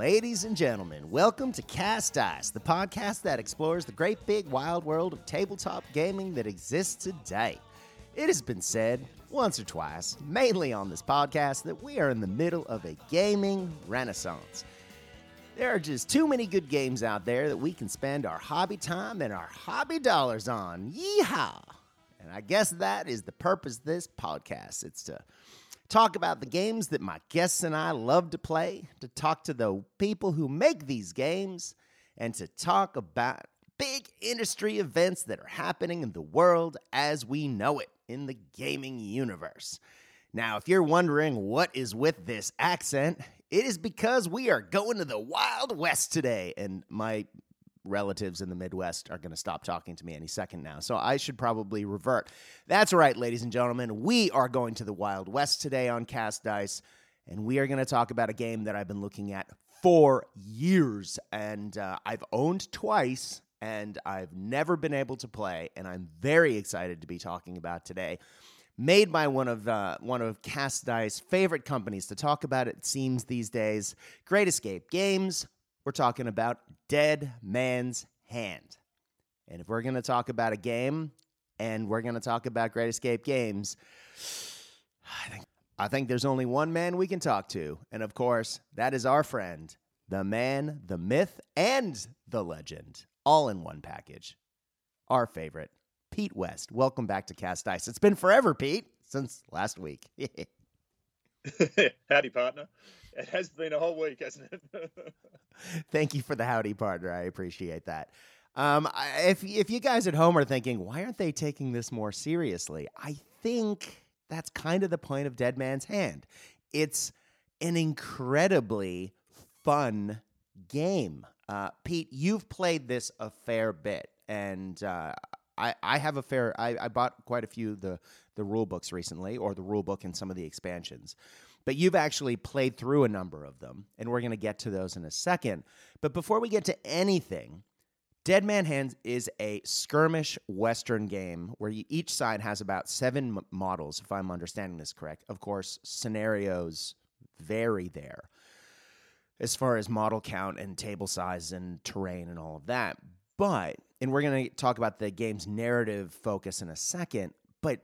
Ladies and gentlemen, welcome to Cast Dice, the podcast that explores the great big wild world of tabletop gaming that exists today. It has been said once or twice, mainly on this podcast, that we are in the middle of a gaming renaissance. There are just too many good games out there that we can spend our hobby time and our hobby dollars on. Yeehaw! And I guess that is the purpose of this podcast. It's to talk about the games that my guests and I love to play, to talk to the people who make these games, and to talk about big industry events that are happening in the world as we know it in the gaming universe. Now, if you're wondering what is with this accent, it is because we are going to the Wild West today. And my relatives in the Midwest are going to stop talking to me any second now. So I should probably revert. That's right, ladies and gentlemen. We are going to the Wild West today on Cast Dice, and we are going to talk about a game that I've been looking at for years and uh, I've owned twice and I've never been able to play, and I'm very excited to be talking about today. Made by one of uh, one of Cast Dice's favorite companies to talk about it seems these days. Great Escape Games. We're talking about Dead Man's Hand. And if we're going to talk about a game and we're going to talk about Great Escape Games, I think I think there's only one man we can talk to, and of course, that is our friend, the man, the myth, and the legend, all in one package. Our favorite, Pete West. Welcome back to Cast Dice. It's been forever, Pete, since last week. Howdy, partner. It has been a whole week, hasn't it? Thank you for the howdy, partner. I appreciate that. Um, if if you guys at home are thinking, why aren't they taking this more seriously? I think that's kind of the point of Dead Man's Hand. It's an incredibly fun game. Uh, Pete, you've played this a fair bit, and uh, I, I have a fair. I, I bought quite a few the the rule books recently, or the rule book and some of the expansions. But you've actually played through a number of them, and we're going to get to those in a second. But before we get to anything, Dead Man Hands is a skirmish Western game where you, each side has about seven m- models, if I'm understanding this correct. Of course, scenarios vary there as far as model count and table size and terrain and all of that. But, and we're going to talk about the game's narrative focus in a second, but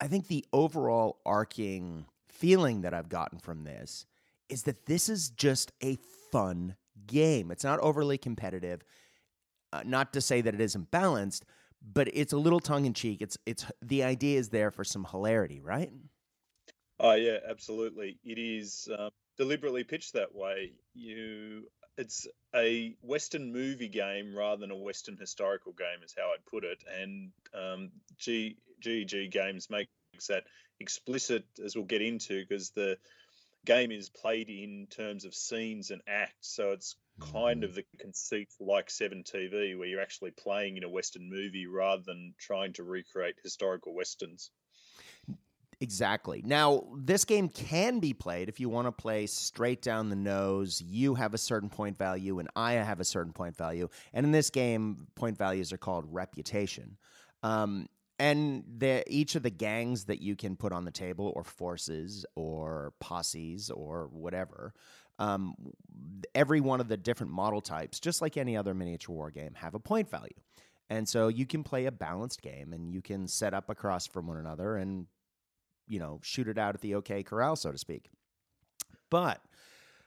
I think the overall arcing feeling that I've gotten from this is that this is just a fun game. It's not overly competitive. Uh, not to say that it isn't balanced, but it's a little tongue in cheek. It's it's the idea is there for some hilarity, right? oh yeah, absolutely. It is um, deliberately pitched that way. You, it's a Western movie game rather than a Western historical game, is how I'd put it. And um, G GEG Games makes that explicit, as we'll get into, because the game is played in terms of scenes and acts. So it's kind of the conceit like Seven TV, where you're actually playing in a Western movie rather than trying to recreate historical westerns. Exactly. Now, this game can be played if you want to play straight down the nose. You have a certain point value, and I have a certain point value. And in this game, point values are called reputation. Um, and the, each of the gangs that you can put on the table, or forces, or posses, or whatever, um, every one of the different model types, just like any other miniature war game, have a point value. And so you can play a balanced game and you can set up across from one another and you know, shoot it out at the OK corral, so to speak. But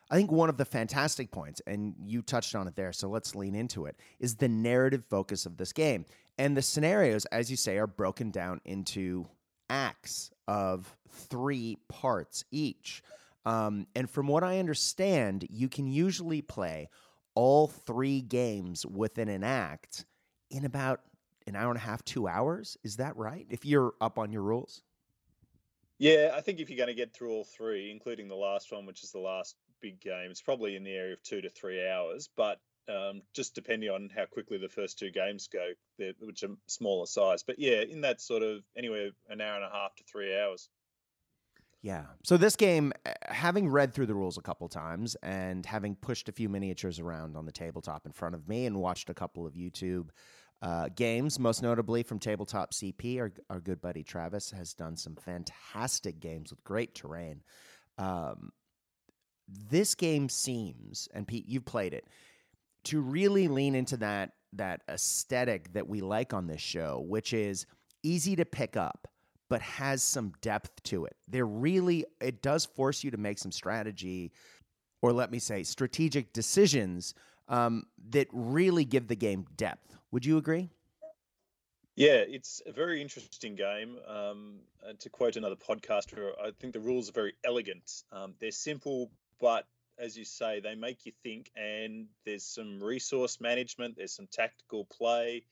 I think one of the fantastic points, and you touched on it there, so let's lean into it, is the narrative focus of this game. And the scenarios, as you say, are broken down into acts of three parts each. Um, and from what I understand, you can usually play all three games within an act in about an hour and a half, two hours. Is that right? If you're up on your rules? Yeah, I think if you're going to get through all three, including the last one, which is the last big game, it's probably in the area of two to three hours. But um, just depending on how quickly the first two games go, which are smaller size. But yeah, in that sort of anywhere an hour and a half to three hours. Yeah. So this game, uh, having read through the rules a couple times and having pushed a few miniatures around on the tabletop in front of me and watched a couple of YouTube uh, games, most notably from Tabletop CP, our, our good buddy Travis has done some fantastic games with great terrain. Um, this game seems, and Pete, you've played it, to really lean into that that aesthetic that we like on this show, which is easy to pick up but has some depth to it. There really it does force you to make some strategy or let me say strategic decisions um, that really give the game depth. Would you agree? Yeah, it's a very interesting game. Um, to quote another podcaster, I think the rules are very elegant. Um, they're simple, but as you say, they make you think, and there's some resource management, there's some tactical play.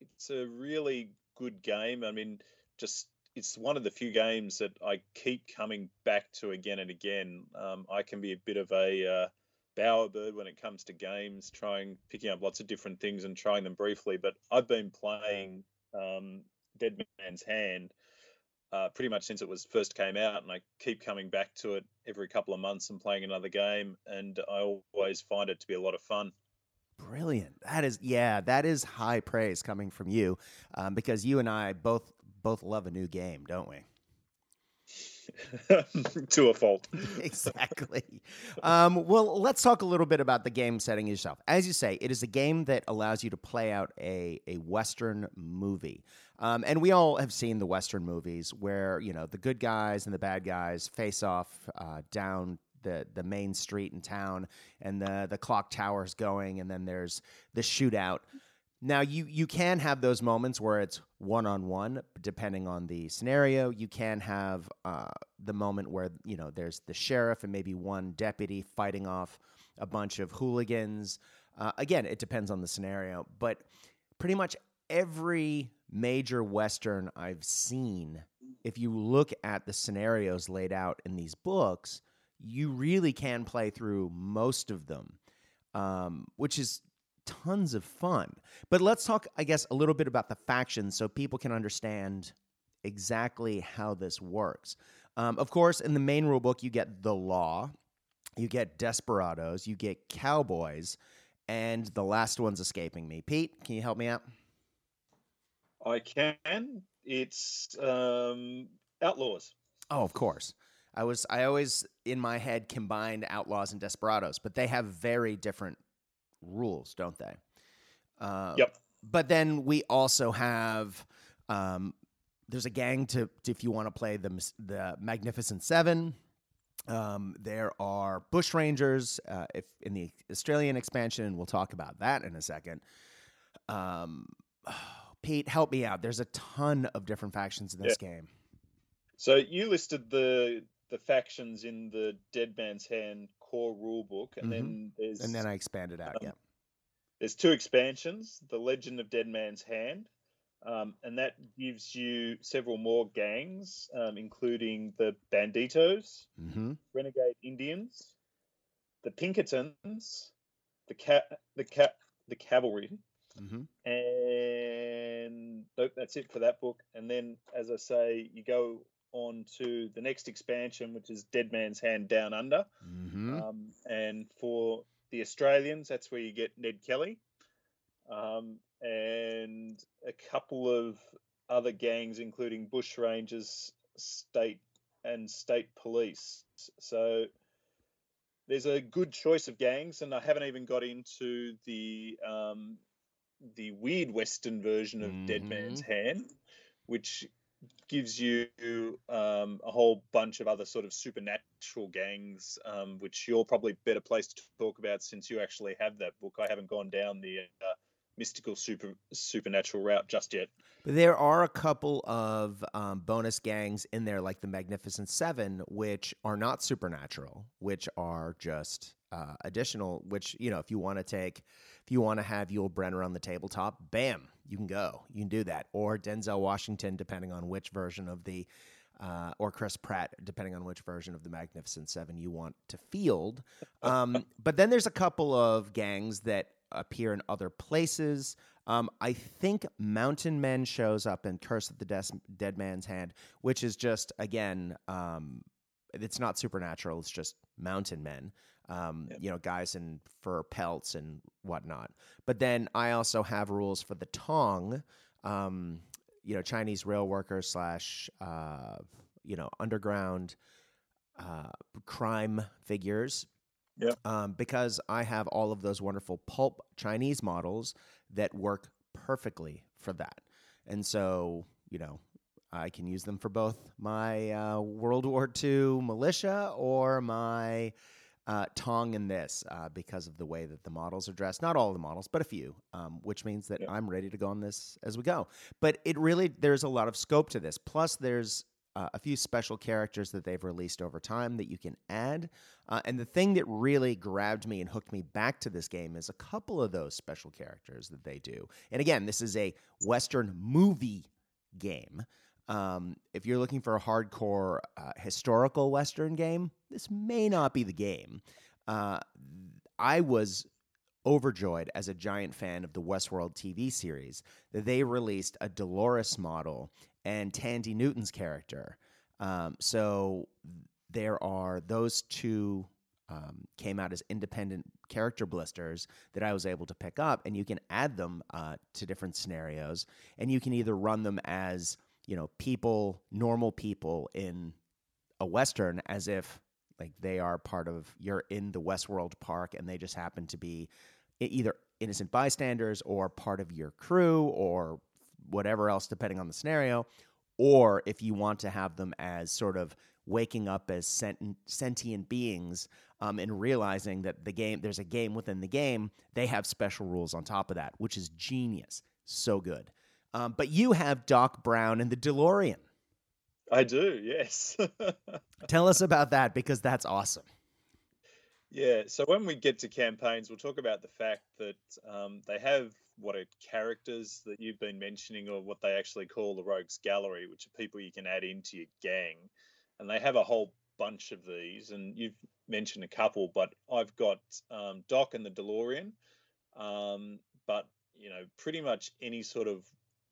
It's a really good game. I mean, just it's one of the few games that I keep coming back to again and again. Um, I can be a bit of a uh, bowerbird when it comes to games, trying picking up lots of different things and trying them briefly. But I've been playing um, Dead Man's Hand uh, pretty much since it was first came out, and I keep coming back to it every couple of months and playing another game, and I always find it to be a lot of fun. Brilliant. That is, yeah, that is high praise coming from you, um, because you and I both both love a new game, don't we? to a fault. exactly. Um, well, let's talk a little bit about the game setting yourself. As you say, it is a game that allows you to play out a, a Western movie. Um, and we all have seen the Western movies where, you know, the good guys and the bad guys face off uh, down the, the main street in town and the, the clock tower's going, and then there's the shootout. Now you you can have those moments where it's one on one, depending on the scenario. You can have uh, the moment where you know there's the sheriff and maybe one deputy fighting off a bunch of hooligans. Uh, again, it depends on the scenario, but pretty much every major western I've seen, if you look at the scenarios laid out in these books, you really can play through most of them, um, which is tons of fun. But let's talk, I guess, a little bit about the factions so people can understand exactly how this works. Um, of course, in the main rulebook, you get the law, you get desperados, you get cowboys, and the last one's escaping me. Pete, can you help me out? I can. It's um, outlaws. Oh, of course. I was I always in my head combined outlaws and desperados, but they have very different rules, don't they? Uh, yep. But then we also have um, there's a gang to, to if you want to play the the Magnificent Seven. Um, there are bush rangers uh, if in the Australian expansion, and we'll talk about that in a second. Um, Pete, help me out. There's a ton of different factions in this yeah. game. So you listed the the factions in the Dead Man's Hand core rule book, and mm-hmm. then there's and then I expanded out. Um, yeah, there's two expansions: The Legend of Dead Man's Hand, um, and that gives you several more gangs, um, including the Banditos, mm-hmm. Renegade Indians, the Pinkertons, the cat, the cat, the Cavalry, mm-hmm. and nope, that's it for that book. And then, as I say, you go on to the next expansion, which is Dead Man's Hand Down Under. Mm-hmm. Um, and for the Australians, that's where you get Ned Kelly. Um, and a couple of other gangs, including Bush Rangers, State and State Police. So there's a good choice of gangs, and I haven't even got into the um, the weird Western version of mm-hmm. Dead Man's Hand, which gives you um, a whole bunch of other sort of supernatural gangs, um, which you're probably better placed to talk about since you actually have that book. I haven't gone down the uh, mystical super supernatural route just yet. There are a couple of um, bonus gangs in there, like the Magnificent Seven, which are not supernatural, which are just uh, additional. Which you know, if you want to take, if you want to have Yul Brynner on the tabletop, bam, you can go. You can do that. Or Denzel Washington, depending on which version of the, uh, or Chris Pratt, depending on which version of the Magnificent Seven you want to field. Um, but then there's a couple of gangs that appear in other places. Um, I think Mountain Men shows up in Curse of the Des- Dead Man's Hand, which is just, again, um, it's not supernatural, it's just mountain men um, yep. you know, guys in fur pelts and whatnot. But then I also have rules for the Tong, um, you know, Chinese rail workers slash, uh, you know, underground uh, crime figures. Yeah. Um, because I have all of those wonderful pulp Chinese models that work perfectly for that. And so, you know, I can use them for both my uh, World War II militia or my uh, Tong in this uh, because of the way that the models are dressed. Not all of the models, but a few, um, which means that Yeah. I'm ready to go on this as we go. But it really, there's a lot of scope to this. Plus, there's uh, a few special characters that they've released over time that you can add. Uh, and the thing that really grabbed me and hooked me back to this game is a couple of those special characters that they do. And again, this is a Western movie game. Um, if you're looking for a hardcore uh, historical Western game, this may not be the game. Uh, I was overjoyed as a giant fan of the Westworld TV series that they released a Dolores model and Thandie Newton's character. Um, so there are those two um, came out as independent character blisters that I was able to pick up, and you can add them uh, to different scenarios, and you can either run them as you know people, normal people in a western, as if like they are part of you're in the Westworld park, and they just happen to be either innocent bystanders or part of your crew or whatever else, depending on the scenario. Or if you want to have them as sort of waking up as sent- sentient beings um, and realizing that the game there's a game within the game, they have special rules on top of that, which is genius. So good. Um, but you have Doc Brown and the DeLorean. I do, yes. Tell us about that because that's awesome. Yeah, so when we get to campaigns, we'll talk about the fact that um, they have what are characters that you've been mentioning, or what they actually call the Rogues Gallery, which are people you can add into your gang. And they have a whole bunch of these, and you've mentioned a couple, but I've got um, Doc and the DeLorean. Um, but, you know, pretty much any sort of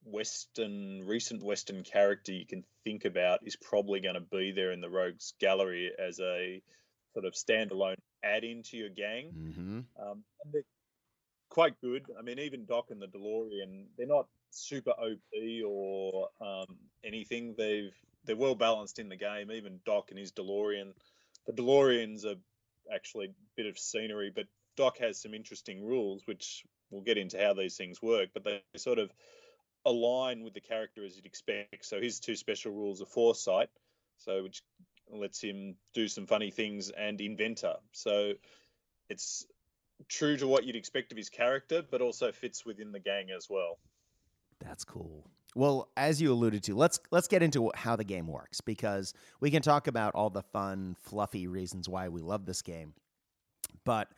Western, recent Western character you can think about is probably going to be there in the Rogues Gallery as a sort of standalone add into your gang. Mm-hmm. Um, and they're quite good. I mean, even Doc and the DeLorean, they're not super OP or um, anything. They've they're well balanced in the game. Even Doc and his DeLorean, the DeLoreans are actually a bit of scenery, but Doc has some interesting rules, which we'll get into how these things work. But they sort of align with the character as you'd expect. So his two special rules are foresight, so which lets him do some funny things, and inventor. So it's true to what you'd expect of his character, but also fits within the gang as well. That's cool. Well, as you alluded to, let's let's get into how the game works because we can talk about all the fun, fluffy reasons why we love this game. But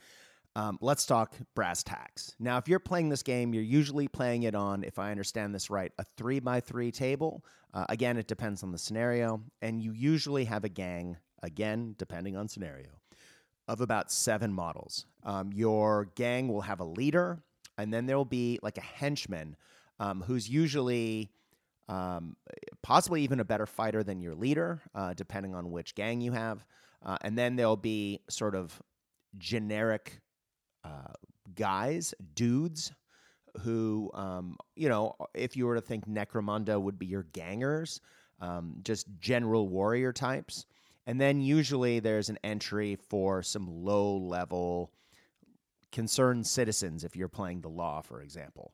um, let's talk brass tacks. Now, if you're playing this game, you're usually playing it on, if I understand this right, a three by three table. Uh, again, it depends on the scenario, and you usually have a gang. Again, depending on scenario, of about seven models. Um, your gang will have a leader, and then there will be like a henchman um, who's usually um, possibly even a better fighter than your leader, uh, depending on which gang you have. Uh, and then there'll be sort of generic uh, guys, dudes, who, um, you know, if you were to think Necromunda would be your gangers, um, just general warrior types. And then usually there's an entry for some low level concerned citizens if you're playing the law, for example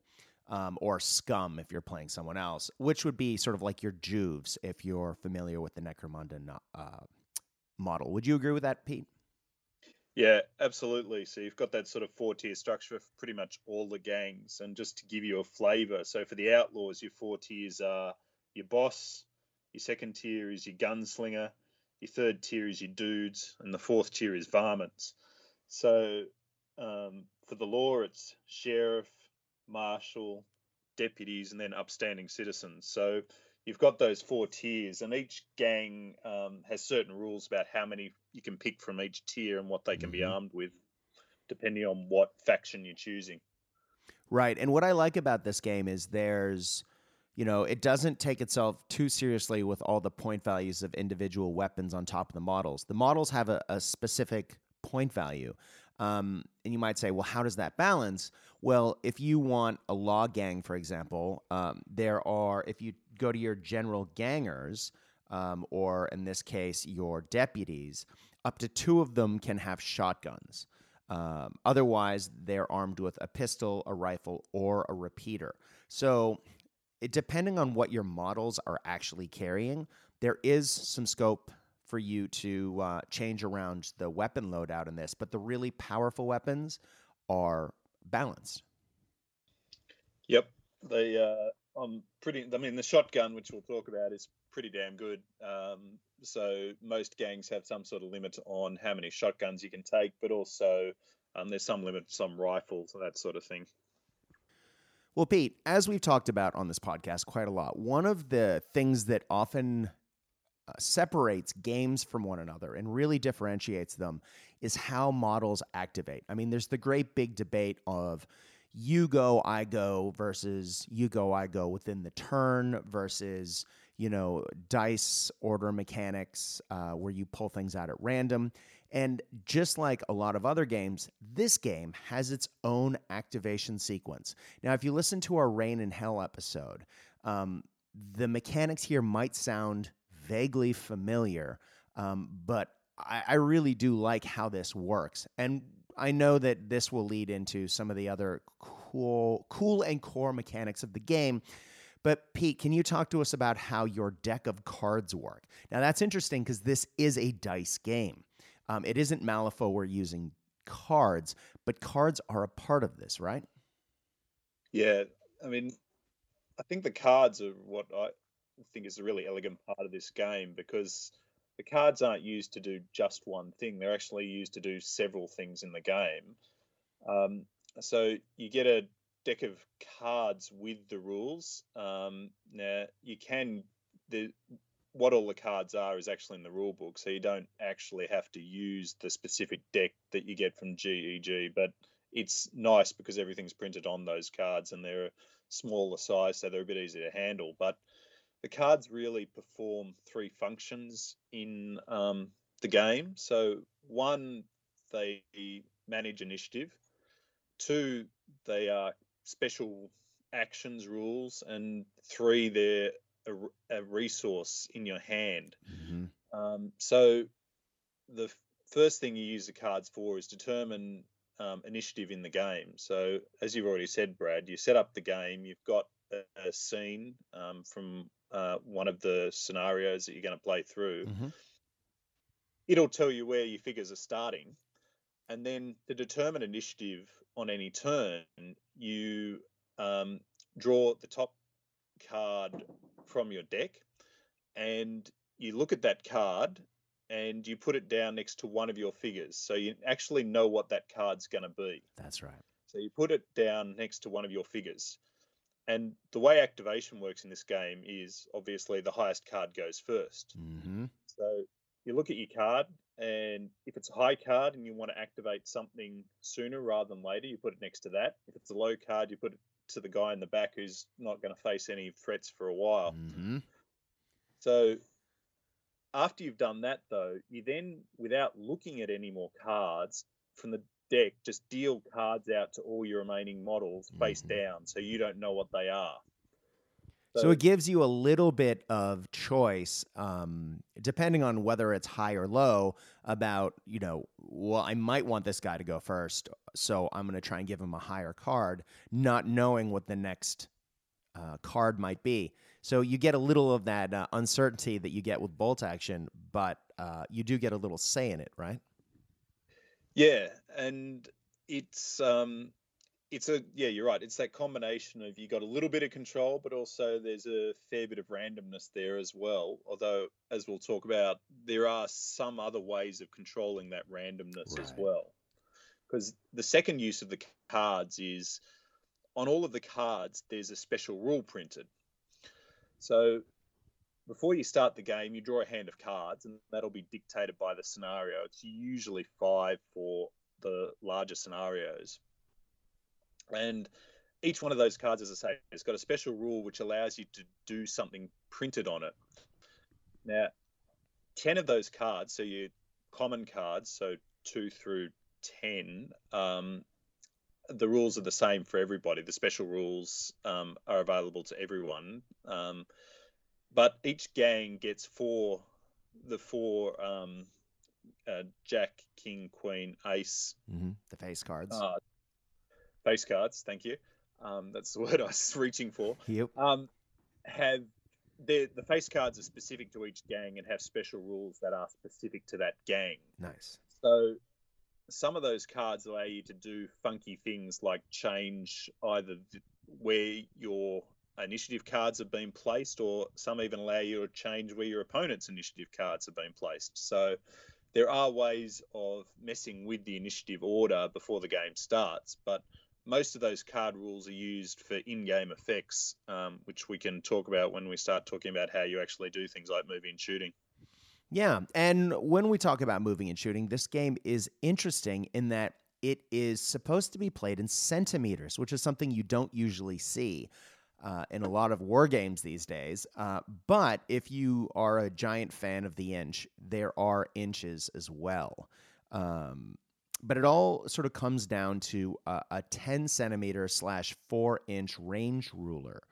um, or scum if you're playing someone else, which would be sort of like your juves if you're familiar with the Necromunda uh, model. Would you agree with that, Pete? Yeah, absolutely. So you've got that sort of four tier structure for pretty much all the gangs. And just to give you a flavor, so for the outlaws, your four tiers are your boss, your second tier is your gunslinger, your third tier is your dudes, and the fourth tier is varmints. So um, for the law, it's sheriff, marshal, deputies, and then upstanding citizens. So you've got those four tiers, and each gang um, has certain rules about how many you can pick from each tier and what they can be Mhm. armed with, depending on what faction you're choosing. Right. And what I like about this game is there's, you know, it doesn't take itself too seriously with all the point values of individual weapons on top of the models. The models have a, a specific point value. Um, and you might say, well, how does that balance? Well, if you want a law gang, for example, um, there are, if you go to your general gangers, um, or in this case, your deputies, up to two of them can have shotguns. Um, otherwise, they're armed with a pistol, a rifle, or a repeater. So, it, depending on what your models are actually carrying, there is some scope for you to uh, change around the weapon loadout in this. But the really powerful weapons are balanced. Yep, they. Uh, I'm pretty. I mean, the shotgun, which we'll talk about, is pretty damn good. Um, so most gangs have some sort of limit on how many shotguns you can take, but also um, there's some limit to some rifles and that sort of thing. Well, Pete, as we've talked about on this podcast quite a lot, one of the things that often uh, separates games from one another and really differentiates them is how models activate. I mean, there's the great big debate of you go, I go versus you go, I go within the turn versus you know, dice order mechanics uh, where you pull things out at random. And just like a lot of other games, this game has its own activation sequence. Now, if you listen to our Reign in Hell episode, um, the mechanics here might sound vaguely familiar, um, but I, I really do like how this works. And I know that this will lead into some of the other cool, cool and core mechanics of the game but Pete, can you talk to us about how your deck of cards work? Now that's interesting because this is a dice game. Um, it isn't Malifaux we're using cards, but cards are a part of this, right? Yeah, I mean, I think the cards are what I think is a really elegant part of this game because the cards aren't used to do just one thing; they're actually used to do several things in the game. Um, so you get a deck of cards with the rules. Um, now you can the what all the cards are is actually in the rule book, so you don't actually have to use the specific deck that you get from GEG. But it's nice because everything's printed on those cards and they're a smaller size, so they're a bit easier to handle. But the cards really perform three functions in um, the game. So one, they manage initiative. Two, they are special actions rules, and three, they're a, a resource in your hand. Mm-hmm. Um, so the first thing you use the cards for is determine um, initiative in the game. So as you've already said, Brad, you set up the game. You've got a, a scene um, from uh, one of the scenarios that you're going to play through. Mm-hmm. It'll tell you where your figures are starting, and then to determine initiative on any turn, you um, draw the top card from your deck and you look at that card and you put it down next to one of your figures. So you actually know what that card's going to be. That's right. So you put it down next to one of your figures. And the way activation works in this game is obviously the highest card goes 1st mm-hmm. So you look at your card and if it's a high card and you want to activate something sooner rather than later, you put it next to that. If it's a low card, you put it to the guy in the back who's not going to face any threats for a while. Mm-hmm. So after you've done that, though, you then, without looking at any more cards from the deck, just deal cards out to all your remaining models mm-hmm. face down so you don't know what they are. So, so, it gives you a little bit of choice, um, depending on whether it's high or low, about, you know, well, I might want this guy to go first. So I'm going to try and give him a higher card, not knowing what the next uh, card might be. So you get a little of that uh, uncertainty that you get with bolt action, but uh, you do get a little say in it, right? Yeah. And it's. Um it's a yeah you're right it's that combination of you got a little bit of control but also there's a fair bit of randomness there as well although as we'll talk about there are some other ways of controlling that randomness right. as well because the second use of the cards is on all of the cards there's a special rule printed so before you start the game you draw a hand of cards and that'll be dictated by the scenario it's usually five for the larger scenarios and each one of those cards, as I say, has got a special rule which allows you to do something printed on it. Now, 10 of those cards, so your common cards, so 2 through 10, um, the rules are the same for everybody. The special rules um, are available to everyone. Um, but each gang gets four, the four um, uh, Jack, King, Queen, Ace. Mm-hmm. The face cards. Uh, face cards. Thank you. Um, that's the word I was reaching for. Yep. Um, have the the face cards are specific to each gang and have special rules that are specific to that gang. Nice. So some of those cards allow you to do funky things like change either where your initiative cards have been placed, or some even allow you to change where your opponent's initiative cards have been placed. So there are ways of messing with the initiative order before the game starts, but most of those card rules are used for in-game effects, um, which we can talk about when we start talking about how you actually do things like moving and shooting. Yeah, and when we talk about moving and shooting, this game is interesting in that it is supposed to be played in centimeters, which is something you don't usually see. Uh, in a lot of war games these days. Uh, but if you are a giant fan of the inch, there are inches as well. Um, but it all sort of comes down to a, a 10 centimeter slash 4 inch range ruler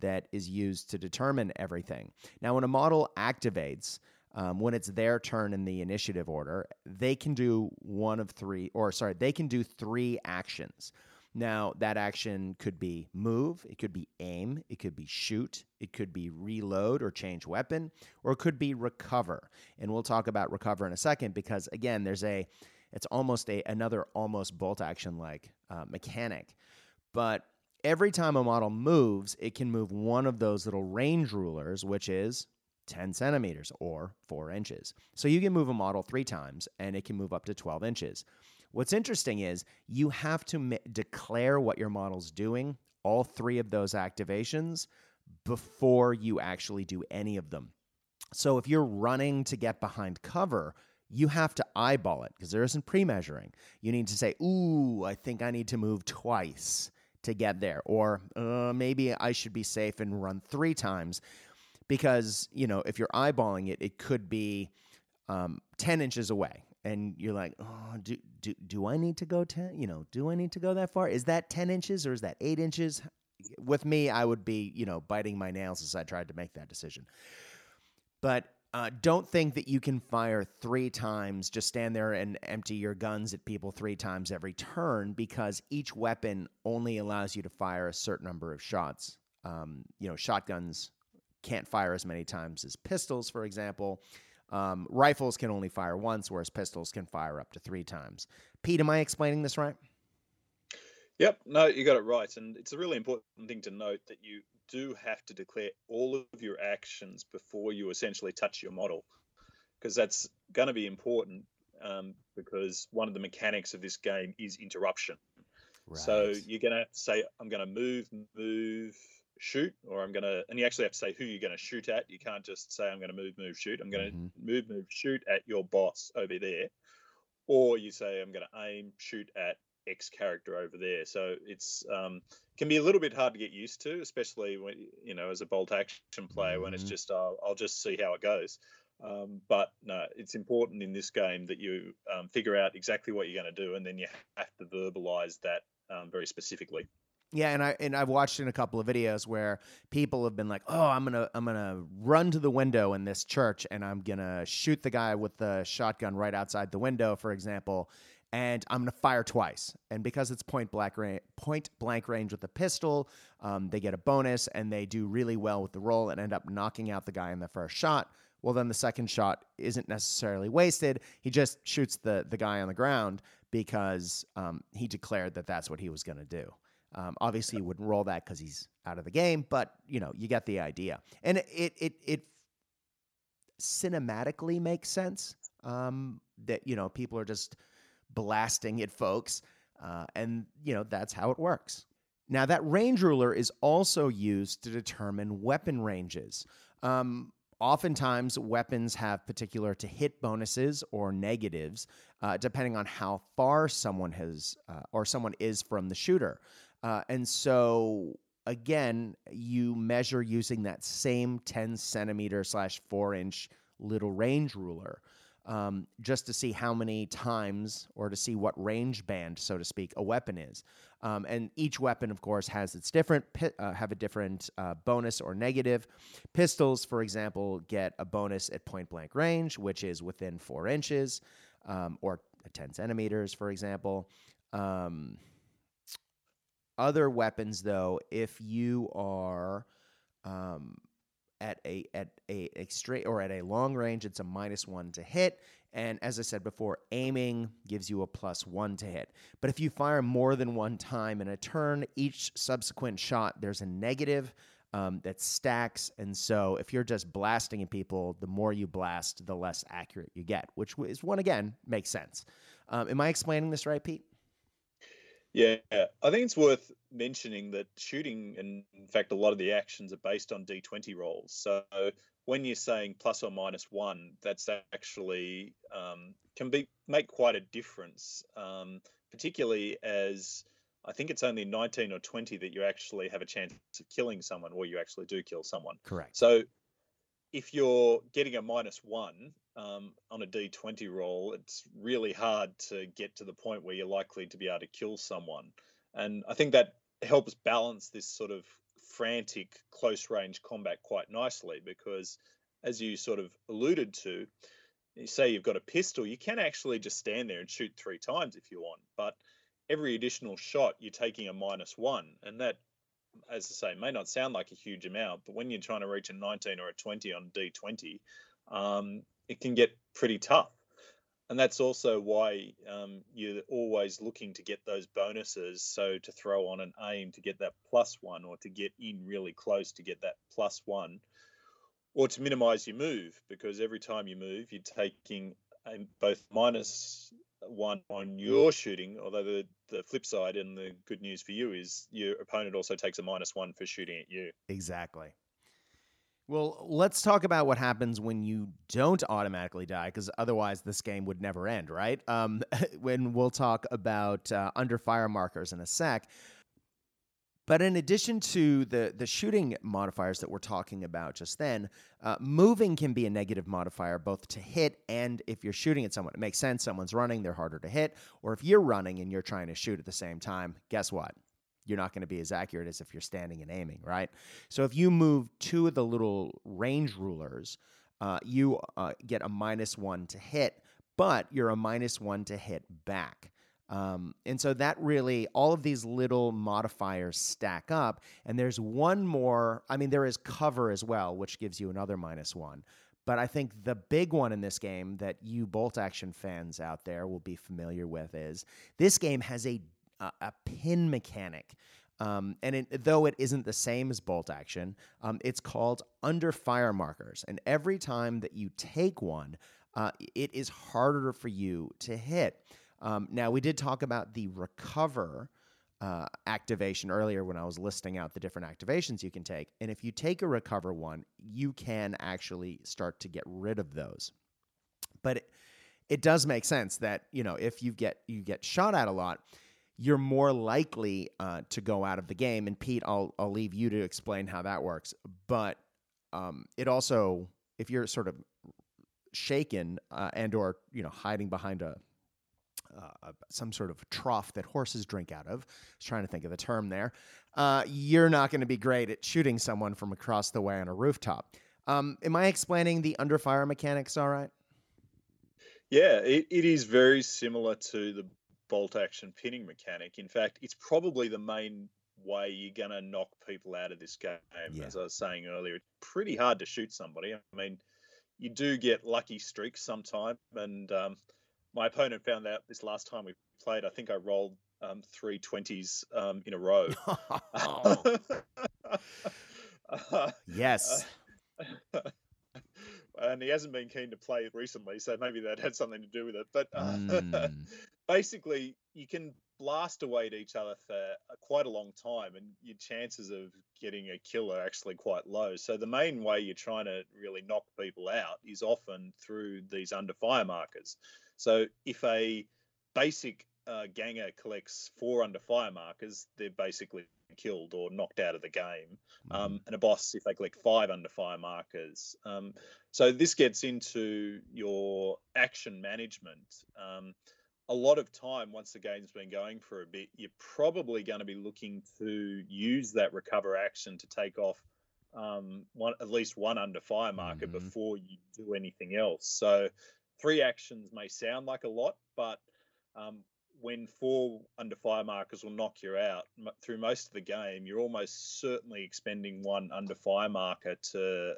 that is used to determine everything. Now, when a model activates, um, when it's their turn in the initiative order, they can do one of three, or sorry, they can do three actions. Now, that action could be move, it could be aim, it could be shoot, it could be reload or change weapon, or it could be recover. And we'll talk about recover in a second because, again, there's a it's almost a another almost bolt action like uh, mechanic. But every time a model moves, it can move one of those little range rulers, which is 10 centimeters or 4 inches. So you can move a model three times and it can move up to 12 inches. What's interesting is you have to m- declare what your model's doing, all three of those activations, before you actually do any of them. So if you're running to get behind cover, you have to eyeball it because there isn't pre measuring. You need to say, Ooh, I think I need to move twice to get there. Or uh, maybe I should be safe and run three times. Because, you know, if you're eyeballing it, it could be um, 10 inches away. And you're like, oh, do, do, do I need to go 10? You know, do I need to go that far? Is that 10 inches or is that eight inches? With me, I would be, you know, biting my nails as I tried to make that decision. But uh, don't think that you can fire three times, just stand there and empty your guns at people three times every turn because each weapon only allows you to fire a certain number of shots. Um, you know, shotguns can't fire as many times as pistols, for example. Um, rifles can only fire once, whereas pistols can fire up to three times. Pete, am I explaining this right? Yep, no, you got it right. And it's a really important thing to note that you do have to declare all of your actions before you essentially touch your model, because that's going to be important um, because one of the mechanics of this game is interruption. Right. So you're going to say, I'm going to move, move, shoot, or I'm going to, and you actually have to say who you're going to shoot at. You can't just say, I'm going to move, move, shoot. I'm going to mm-hmm. move, move, shoot at your boss over there. Or you say, I'm going to aim, shoot at X character over there. So it's um, can be a little bit hard to get used to, especially when you know as a bolt action player mm-hmm. when it's mm-hmm. just uh, I'll just see how it goes. Um, but no, it's important in this game that you um, figure out exactly what you're going to do, and then you have to verbalize that um, very specifically. Yeah, and I and I've watched in a couple of videos where people have been like, "Oh, I'm gonna I'm gonna run to the window in this church, and I'm gonna shoot the guy with the shotgun right outside the window, for example." and I'm to fire twice. And because it's point blank, ra- point blank range with a pistol, um, they get a bonus and they do really well with the roll and end up knocking out the guy in the first shot. Well, then the second shot isn't necessarily wasted. He just shoots the, the guy on the ground because um, he declared that that's what he was to do. Um, obviously, you wouldn't roll that because he's out of the game, but you know you get the idea. And it it it cinematically makes sense um, that you know people are just blasting at folks. Uh, and, you know, that's how it works. Now, that range ruler is also used to determine weapon ranges. Um, oftentimes, weapons have particular to hit bonuses or negatives, uh, depending on how far someone has uh, or someone is from the shooter. Uh, and so, again, you measure using that same 10 centimeter slash four inch little range ruler um, just to see how many times or to see what range band, so to speak, a weapon is. Um, and each weapon, of course, has its different uh, have a different uh, bonus or negative. Pistols, for example, get a bonus at point blank range, which is within four inches. um, or 10 centimeters, for example. Other weapons, though, if you are um, at a at a, straight or at a long range, it's a minus one to hit. And as I said before, aiming gives you a plus one to hit. But if you fire more than one time in a turn, each subsequent shot there's a negative um, that stacks. And so if you're just blasting at people, the more you blast, the less accurate you get, which is one again makes sense. Um, am I explaining this right, Pete? Yeah, I think it's worth mentioning that shooting, and in fact, a lot of the actions are based on d20 rolls. So when you're saying plus or minus one, that's actually um, can be make quite a difference, um, particularly as I think it's only 19 or 20 that you actually have a chance of killing someone, or you actually do kill someone. Correct. So if you're getting a minus one um, on a d20 roll, it's really hard to get to the point where you're likely to be able to kill someone. And I think that helps balance this sort of frantic close range combat quite nicely because, as you sort of alluded to, you say you've got a pistol, you can actually just stand there and shoot three times if you want. But every additional shot, you're taking a minus one. And that as I say, may not sound like a huge amount, but when you're trying to reach a 19 or a 20 on D20, um, it can get pretty tough. And that's also why um, you're always looking to get those bonuses. So to throw on an aim to get that plus one, or to get in really close to get that plus one, or to minimize your move, because every time you move, you're taking both minus one on your shooting, although the, the flip side and the good news for you is your opponent also takes a minus one for shooting at you. Exactly. Well, let's talk about what happens when you don't automatically die, because otherwise this game would never end, right? Um, when we'll talk about uh, under fire markers in a sec. But in addition to the, the shooting modifiers that we're talking about just then, uh, moving can be a negative modifier both to hit and if you're shooting at someone. It makes sense. Someone's running, they're harder to hit. Or if you're running and you're trying to shoot at the same time, guess what? You're not going to be as accurate as if you're standing and aiming, right? So if you move two of the little range rulers, uh, you uh, get a minus one to hit, but you're a minus one to hit back. Um, and so that really, all of these little modifiers stack up. And there's one more, I mean, there is cover as well, which gives you another minus one. But I think the big one in this game that you bolt action fans out there will be familiar with is this game has a, a, a pin mechanic. Um, and it, though it isn't the same as bolt action, um, it's called under fire markers. And every time that you take one, uh, it is harder for you to hit. Um, now, we did talk about the recover uh, activation earlier when I was listing out the different activations you can take. And if you take a recover one, you can actually start to get rid of those. But it, it does make sense that you know if you get you get shot at a lot, you're more likely uh, to go out of the game. And Pete, I'll I'll leave you to explain how that works. But um, it also, if you're sort of shaken uh, and or you know hiding behind a uh, some sort of trough that horses drink out of. I was trying to think of the term there. Uh, you're not going to be great at shooting someone from across the way on a rooftop. Um, am I explaining the under fire mechanics all right? Yeah, it, it is very similar to the bolt action pinning mechanic. In fact, it's probably the main way you're going to knock people out of this game. Yeah. As I was saying earlier, it's pretty hard to shoot somebody. I mean, you do get lucky streaks sometime, and um, my opponent found out this last time we played. I think I rolled um, three twenties um, in a row. yes. and he hasn't been keen to play recently, so maybe that had something to do with it. But uh, mm. basically, you can blast away at each other for quite a long time, and your chances of getting a kill are actually quite low. So the main way you're trying to really knock people out is often through these under fire markers. So if a basic uh, ganger collects four under fire markers, they're basically killed or knocked out of the game. Mm-hmm. Um, and a boss, if they collect five under fire markers. Um, so this gets into your action management. Um, a lot of time, once the game's been going for a bit, you're probably going to be looking to use that recover action to take off um, one, at least one under fire marker mm-hmm. before you do anything else. So three actions may sound like a lot, but um, when four under fire markers will knock you out through most of the game, you're almost certainly expending one under fire marker to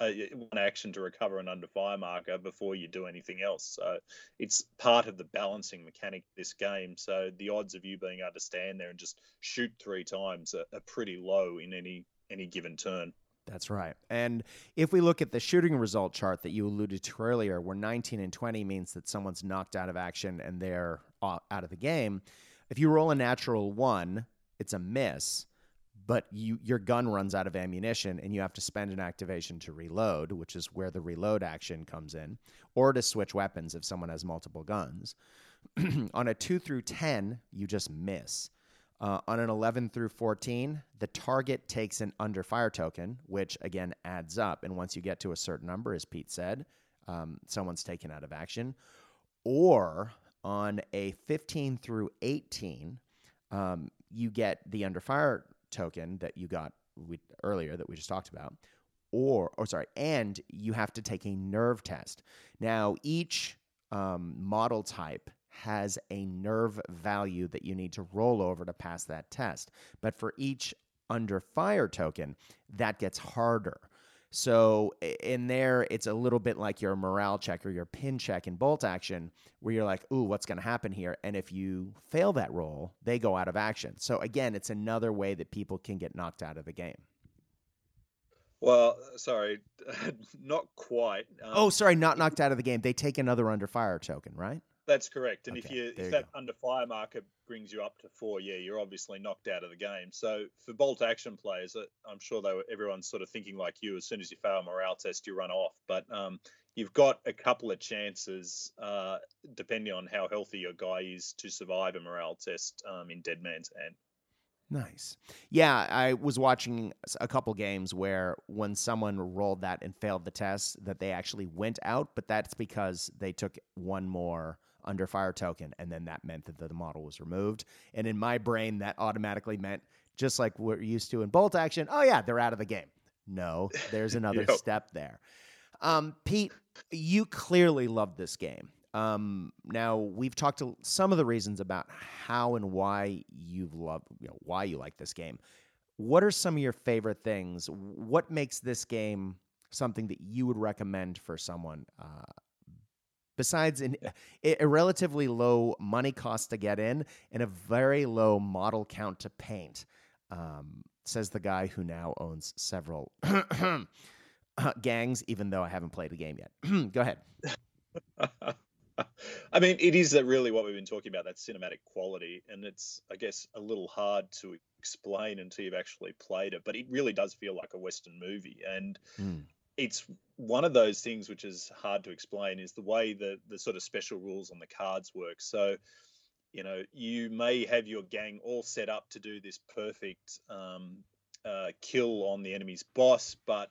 uh, one action to recover an under fire marker before you do anything else. So it's part of the balancing mechanic of this game. So the odds of you being able to stand there and just shoot three times are, are pretty low in any any given turn. That's right. And if we look at the shooting result chart that you alluded to earlier, where 19 and 20 means that someone's knocked out of action and they're out of the game, if you roll a natural one, it's a miss, but you your gun runs out of ammunition and you have to spend an activation to reload, which is where the reload action comes in, or to switch weapons if someone has multiple guns. On a 2 through 10, you just miss. Uh, on an 11 through 14, the target takes an under fire token, which again adds up. And once you get to a certain number, as Pete said, um, someone's taken out of action. Or on a 15 through 18, um, you get the under fire token that you got we, earlier that we just talked about. Or, or sorry, and you have to take a nerve test. Now, each um, model type has a nerve value that you need to roll over to pass that test. But for each under fire token, that gets harder. So in there, it's a little bit like your morale check or your pin check in bolt action, where you're like, ooh, what's going to happen here? And if you fail that roll, they go out of action. So again, it's another way that people can get knocked out of the game. Well, sorry, not quite. Um, oh, sorry, not knocked out of the game. They take another under fire token, right? That's correct. And okay, if you if you that go. under fire marker brings you up to four, yeah, you're obviously knocked out of the game. So for bolt action players, uh, I'm sure they were, everyone's sort of thinking like you. As soon as you fail a morale test, you run off. But um, you've got a couple of chances, uh, depending on how healthy your guy is, to survive a morale test um, in Dead Man's Hand. Nice. Yeah, I was watching a couple games where when someone rolled that and failed the test, that they actually went out, but that's because they took one more under fire token, and then that meant that the model was removed. And in my brain, that automatically meant just like we're used to in bolt action. Oh yeah, they're out of the game. No, there's another yep. step there. Um, Pete, you clearly love this game. Um, now we've talked to some of the reasons about how and why you love, you know, why you like this game. What are some of your favorite things? What makes this game something that you would recommend for someone uh, besides an, a relatively low money cost to get in and a very low model count to paint, um, says the guy who now owns several gangs, even though I haven't played a game yet. Go ahead. I mean, it is really what we've been talking about that cinematic quality, and it's, I guess, a little hard to explain until you've actually played it, but it really does feel like a Western movie. And mm it's one of those things which is hard to explain is the way the the sort of special rules on the cards work. So, you know, you may have your gang all set up to do this perfect um, uh, kill on the enemy's boss, but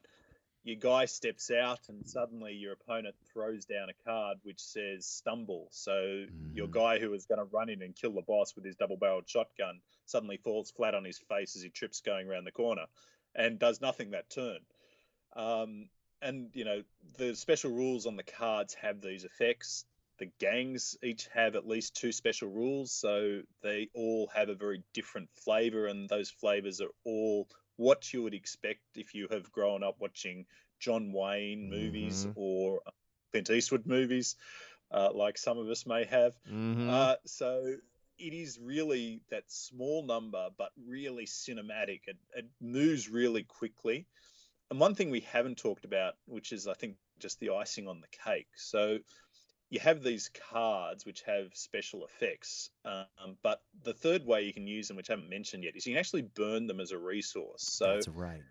your guy steps out and suddenly your opponent throws down a card which says stumble. So mm-hmm. your guy who was going to run in and kill the boss with his double barreled shotgun suddenly falls flat on his face as he trips going around the corner and does nothing that turn. Um, and you know the special rules on the cards have these effects. The gangs each have at least two special rules, so they all have a very different flavor, and those flavors are all what you would expect if you have grown up watching John Wayne movies mm-hmm. or Clint Eastwood movies, uh, like some of us may have. Mm-hmm. Uh, so it is really that small number, but really cinematic. It, it moves really quickly. And one thing we haven't talked about, which is I think just the icing on the cake. So you have these cards which have special effects, um, but the third way you can use them, which I haven't mentioned yet, is you can actually burn them as a resource. So that's right.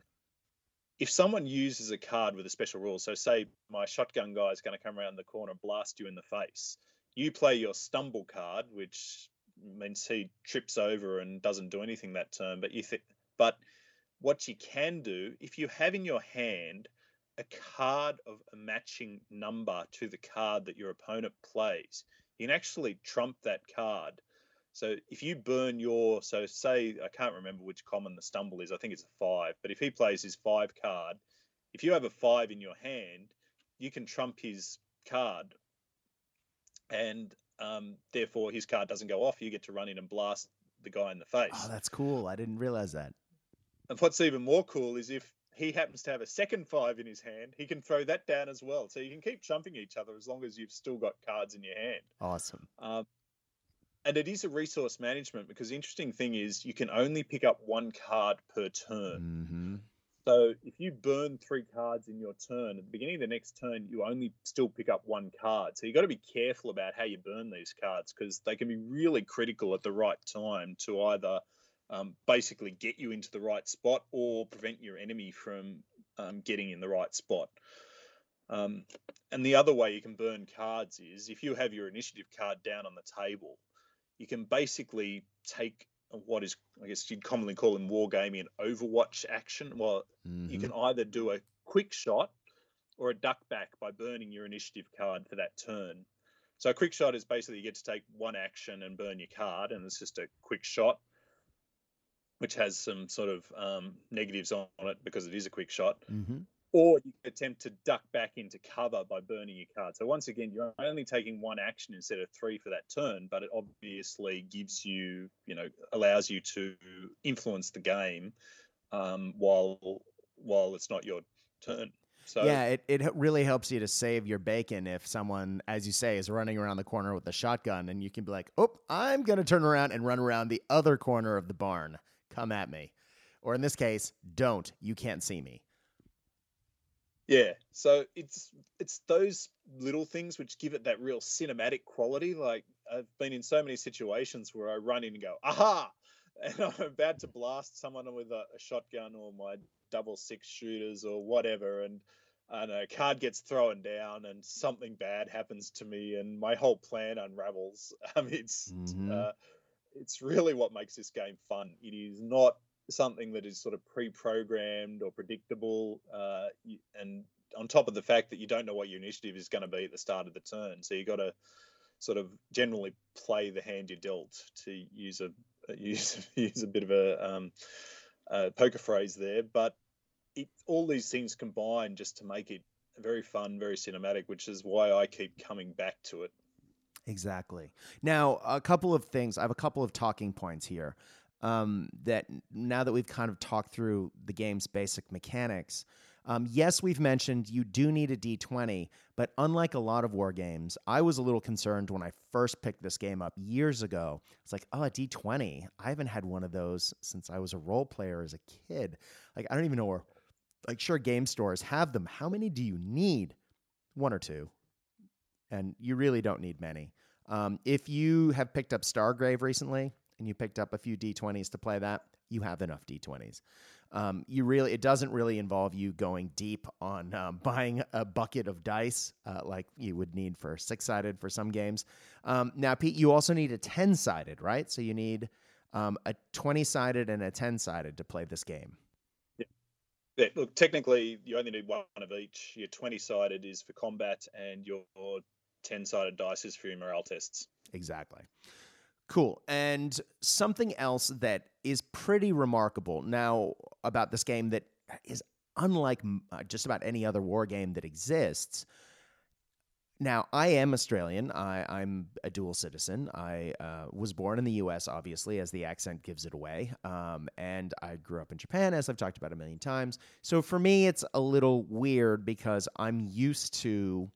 If someone uses a card with a special rule, so say my shotgun guy is going to come around the corner and blast you in the face, you play your stumble card, which means he trips over and doesn't do anything that turn. But you think, but what you can do, if you have in your hand a card of a matching number to the card that your opponent plays, you can actually trump that card. So if you burn your, so say, I can't remember which common the stumble is, I think it's a five, but if he plays his five card, if you have a five in your hand, you can trump his card and um, therefore his card doesn't go off. You get to run in and blast the guy in the face. Oh, that's cool. I didn't realize that. And what's even more cool is if he happens to have a second five in his hand, he can throw that down as well. So you can keep chumping each other as long as you've still got cards in your hand. Awesome. Um, and it is a resource management because the interesting thing is you can only pick up one card per turn. Mm-hmm. So if you burn three cards in your turn, at the beginning of the next turn, you only still pick up one card. So you've got to be careful about how you burn these cards because they can be really critical at the right time to either um, basically get you into the right spot or prevent your enemy from um, getting in the right spot. Um, and the other way you can burn cards is if you have your initiative card down on the table, you can basically take what is, I guess you'd commonly call in wargaming an overwatch action. Well, mm-hmm. you can either do a quick shot or a duck back by burning your initiative card for that turn. So a quick shot is basically you get to take one action and burn your card, and it's just a quick shot, which has some sort of um, negatives on it because it is a quick shot. Mm-hmm or you can attempt to duck back into cover by burning your card. So once again, you're only taking one action instead of three for that turn, but it obviously gives you, you know, allows you to influence the game um, while while it's not your turn. So yeah, it, it really helps you to save your bacon if someone, as you say, is running around the corner with a shotgun, and you can be like, "Oh, I'm going to turn around and run around the other corner of the barn. Come at me." Or in this case, don't. You can't see me. Yeah, so it's it's those little things which give it that real cinematic quality. Like I've been in so many situations where I run in and go, "Aha!" and I'm about to blast someone with a, a shotgun or my double six shooters or whatever, and and a card gets thrown down and something bad happens to me and my whole plan unravels. I mean, it's Mhm. uh, it's really what makes this game fun. It is not something that is sort of pre-programmed or predictable, uh, and on top of the fact that you don't know what your initiative is going to be at the start of the turn, so you got to sort of generally play the hand you're dealt to use a use use a bit of a, um, a poker phrase there, but it all these things combine just to make it very fun, very cinematic, which is why I keep coming back to it. Exactly. Now, a couple of things. I have a couple of talking points here. Um, that now that we've kind of talked through the game's basic mechanics, um, yes, we've mentioned you do need a d20, but unlike a lot of war games, I was a little concerned when I first picked this game up years ago. It's like, oh, a d20. I haven't had one of those since I was a role player as a kid. Like, I don't even know where, like, sure, game stores have them. How many do you need? One or two. And you really don't need many. Um, if you have picked up Stargrave recently and you picked up a few d20s to play that, you have enough d20s. Um, you really, it doesn't really involve you going deep on um, buying a bucket of dice uh, like you would need for six sided for some games. Um, now, Pete, you also need a 10 sided, right? So you need um, a 20 sided and a 10 sided to play this game. Yeah, look, technically, you only need one of each. Your 20 sided is for combat, and your 10 sided dice is for your morale tests. Exactly. Cool. And something else that is pretty remarkable now about this game that is unlike uh, just about any other war game that exists. Now, I am Australian. I, I'm a dual citizen. I uh, was born in the US, obviously, as the accent gives it away. Um, and I grew up in Japan, as I've talked about a million times. So for me, it's a little weird because I'm used to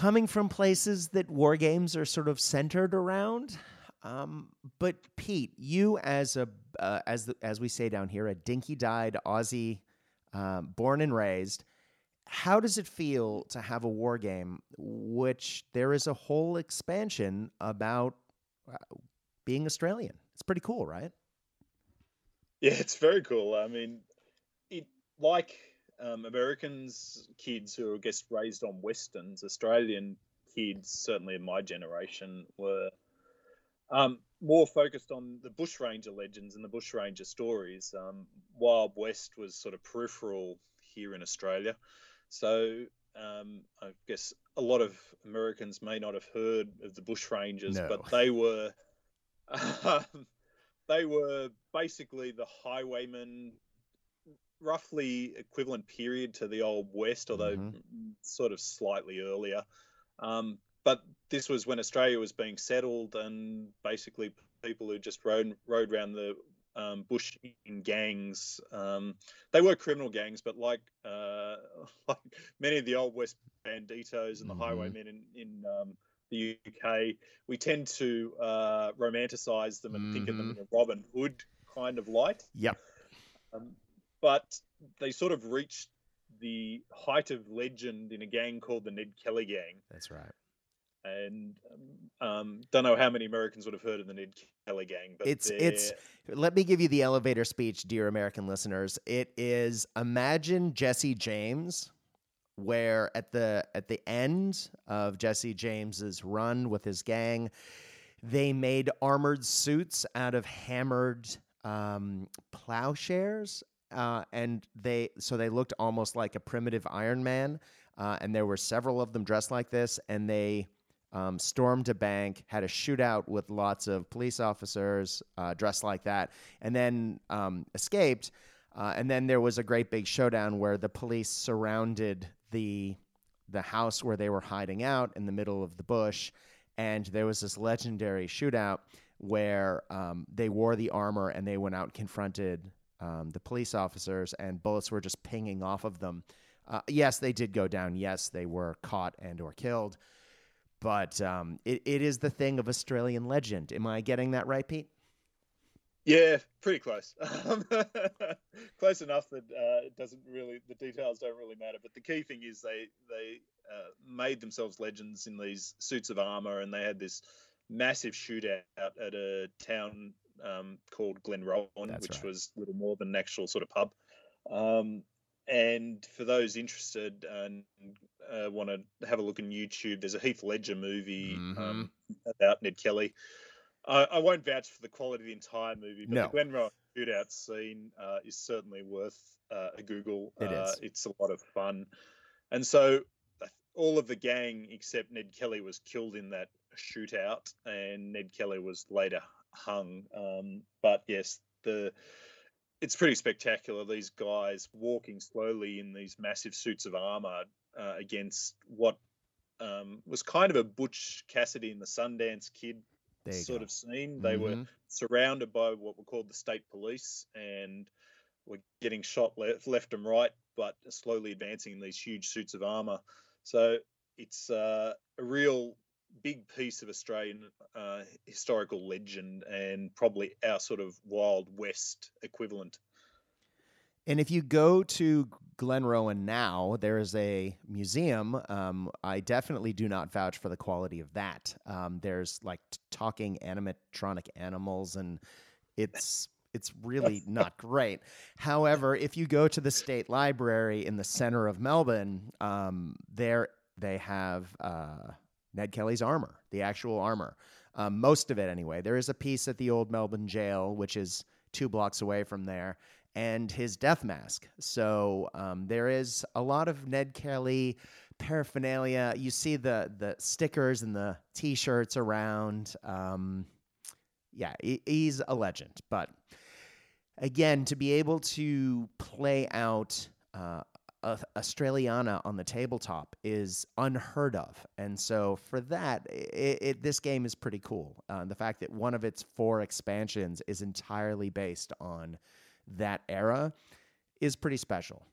coming from places that war games are sort of centered around. Um, but Pete, you as a uh, as the, as we say down here, a dinky-dyed Aussie, um, born and raised. How does it feel to have a war game, which there is a whole expansion about uh, being Australian? It's pretty cool, right? Yeah, it's very cool. I mean, it like um, Americans, kids who are, I guess, raised on westerns, Australian kids, certainly in my generation, were um, more focused on the bushranger legends and the bushranger stories. Um, Wild West was sort of peripheral here in Australia, so um, I guess a lot of Americans may not have heard of the bushrangers, No. but they were. Um, they were basically the highwaymen roughly equivalent period to the old west although Mhm. sort of slightly earlier um, but this was when Australia was being settled, and basically people who just rode rode around the um, bush in gangs. Um, they were criminal gangs, but like uh, like many of the old West banditos and the mm-hmm. highwaymen in in um, the UK, we tend to uh, romanticize them and mm-hmm. think of them mm-hmm. in a Robin Hood kind of light. Yep. But they sort of reached the height of legend in a gang called the Ned Kelly Gang. That's right. And um, don't know how many Americans would have heard of the Ned Kelly Gang, but it's it's. Let me give you the elevator speech, dear American listeners. It is imagine Jesse James, where at the at the end of Jesse James's run with his gang, they made armored suits out of hammered um, plowshares uh, and they so they looked almost like a primitive Iron Man. Uh, and there were several of them dressed like this, and they um, stormed a bank, had a shootout with lots of police officers uh, dressed like that, and then um, escaped. Uh, and then there was a great big showdown where the police surrounded the the house where they were hiding out in the middle of the bush, and there was this legendary shootout where um, they wore the armor and they went out and confronted um, the police officers, and bullets were just pinging off of them. Uh, yes, they did go down. Yes, they were caught and or killed. But um, it, it is the thing of Australian legend. Am I getting that right, Pete? Yeah, pretty close. close enough that uh, it doesn't really the details don't really matter. But the key thing is they they uh, made themselves legends in these suits of armor, and they had this massive shootout at a town um, called Glenrowan, That's which right. was little more than an actual sort of pub. Um, and for those interested and uh, want to have a look on YouTube, there's a Heath Ledger movie mm-hmm. um, about Ned Kelly. I, I, won't vouch for the quality of the entire movie, but no. the Glenrowan shootout scene uh, is certainly worth uh, a Google. It uh, is. It's a lot of fun. And so all of the gang except Ned Kelly was killed in that shootout, and Ned Kelly was later hung. Um, but yes, the it's pretty spectacular. These guys walking slowly in these massive suits of armor uh, against what um, was kind of a Butch Cassidy and the Sundance Kid sort go. of scene. They mm-hmm. were surrounded by what were called the state police and were getting shot left, left and right, but slowly advancing in these huge suits of armor. So it's uh, a real big piece of Australian uh, historical legend and probably our sort of Wild West equivalent. And if you go to Glenrowan now, there is a museum. Um, I definitely do not vouch for the quality of that. Um, there's like t- talking animatronic animals, and it's it's really not great. However, if you go to the state library in the center of Melbourne, um, there they have uh, Ned Kelly's armor, the actual armor. Um, most of it, anyway. There is a piece at the old Melbourne jail, which is two blocks away from there, and his death mask. So um, there is a lot of Ned Kelly paraphernalia. You see the the stickers and the T-shirts around. Um, yeah, he, he's a legend. But again, to be able to play out uh, Australiana on the tabletop is unheard of, and so for that, it, it, this game is pretty cool. Uh, the fact that one of its four expansions is entirely based on that era is pretty special.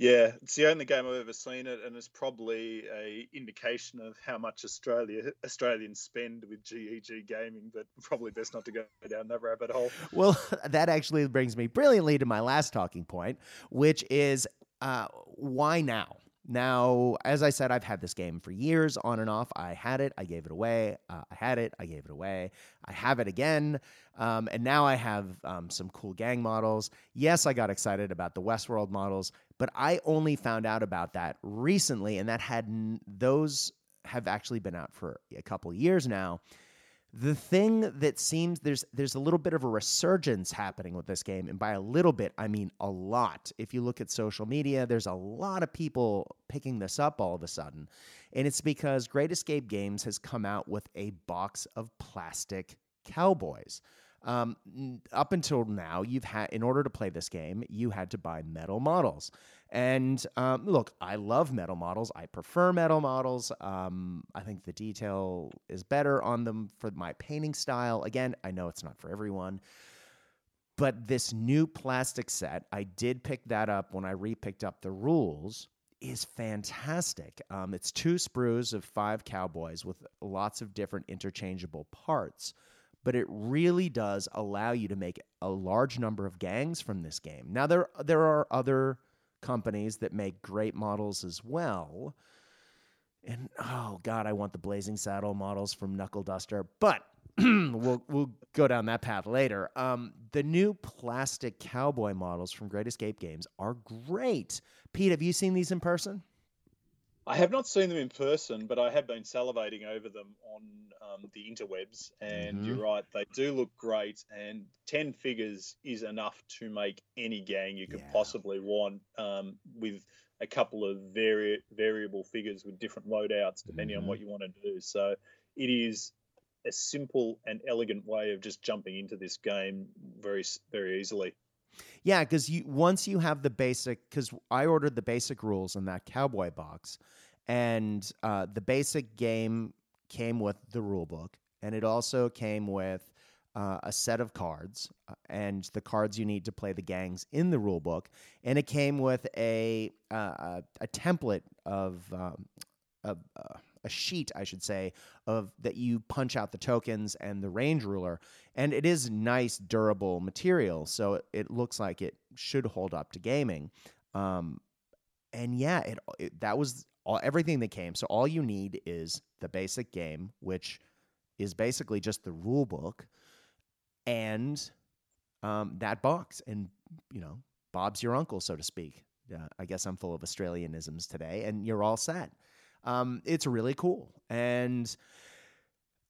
Yeah, it's the only game I've ever seen it, and it's probably a indication of how much Australia Australians spend with GEG gaming. But probably best not to go down that rabbit hole. Well, that actually brings me brilliantly to my last talking point, which is uh, why now? Now, as I said, I've had this game for years on and off. I had it, I gave it away. Uh, I had it, I gave it away. I have it again. Um, and now I have um, some cool gang models. Yes, I got excited about the Westworld models, but I only found out about that recently, and that had n- those have actually been out for a couple years now. The thing that seems there's there's a little bit of a resurgence happening with this game, and by a little bit I mean a lot. If you look at social media, there's a lot of people picking this up all of a sudden, and it's because Great Escape Games has come out with a box of plastic cowboys. Um, up until now, you've had in order to play this game, you had to buy metal models. And um, look, I love metal models. I prefer metal models. Um, I think the detail is better on them for my painting style. Again, I know it's not for everyone. But this new plastic set, I did pick that up when I repicked up the rules, is fantastic. Um, it's two sprues of five cowboys with lots of different interchangeable parts, but it really does allow you to make a large number of gangs from this game. Now there there are other companies that make great models as well. And oh god, I want the Blazing Saddle models from Knuckle Duster, but we'll we'll go down that path later. Um, the new plastic cowboy models from Great Escape Games are great. Pete, have you seen these in person? I have not seen them in person, but I have been salivating over them on um, the interwebs. And mm-hmm. you're right, they do look great. And 10 figures is enough to make any gang you could yeah. possibly want um, with a couple of vari- variable figures with different loadouts depending mm-hmm. on what you want to do. So it is a simple and elegant way of just jumping into this game very very easily. Yeah, because you once you have the basic, because I ordered the basic rules in that cowboy box, and uh, the basic game came with the rule book, and it also came with uh, a set of cards uh, and the cards you need to play the gangs in the rule book, and it came with a uh, a template of um, of uh, a sheet, I should say, of that you punch out the tokens and the range ruler, and it is nice, durable material, so it, looks like it should hold up to gaming. Um, and yeah, it, it that was all everything that came. So all you need is the basic game, which is basically just the rule book, and um, that box, and you know, Bob's your uncle, so to speak. Uh, I guess I'm full of Australianisms today, and you're all set. Um, it's really cool. And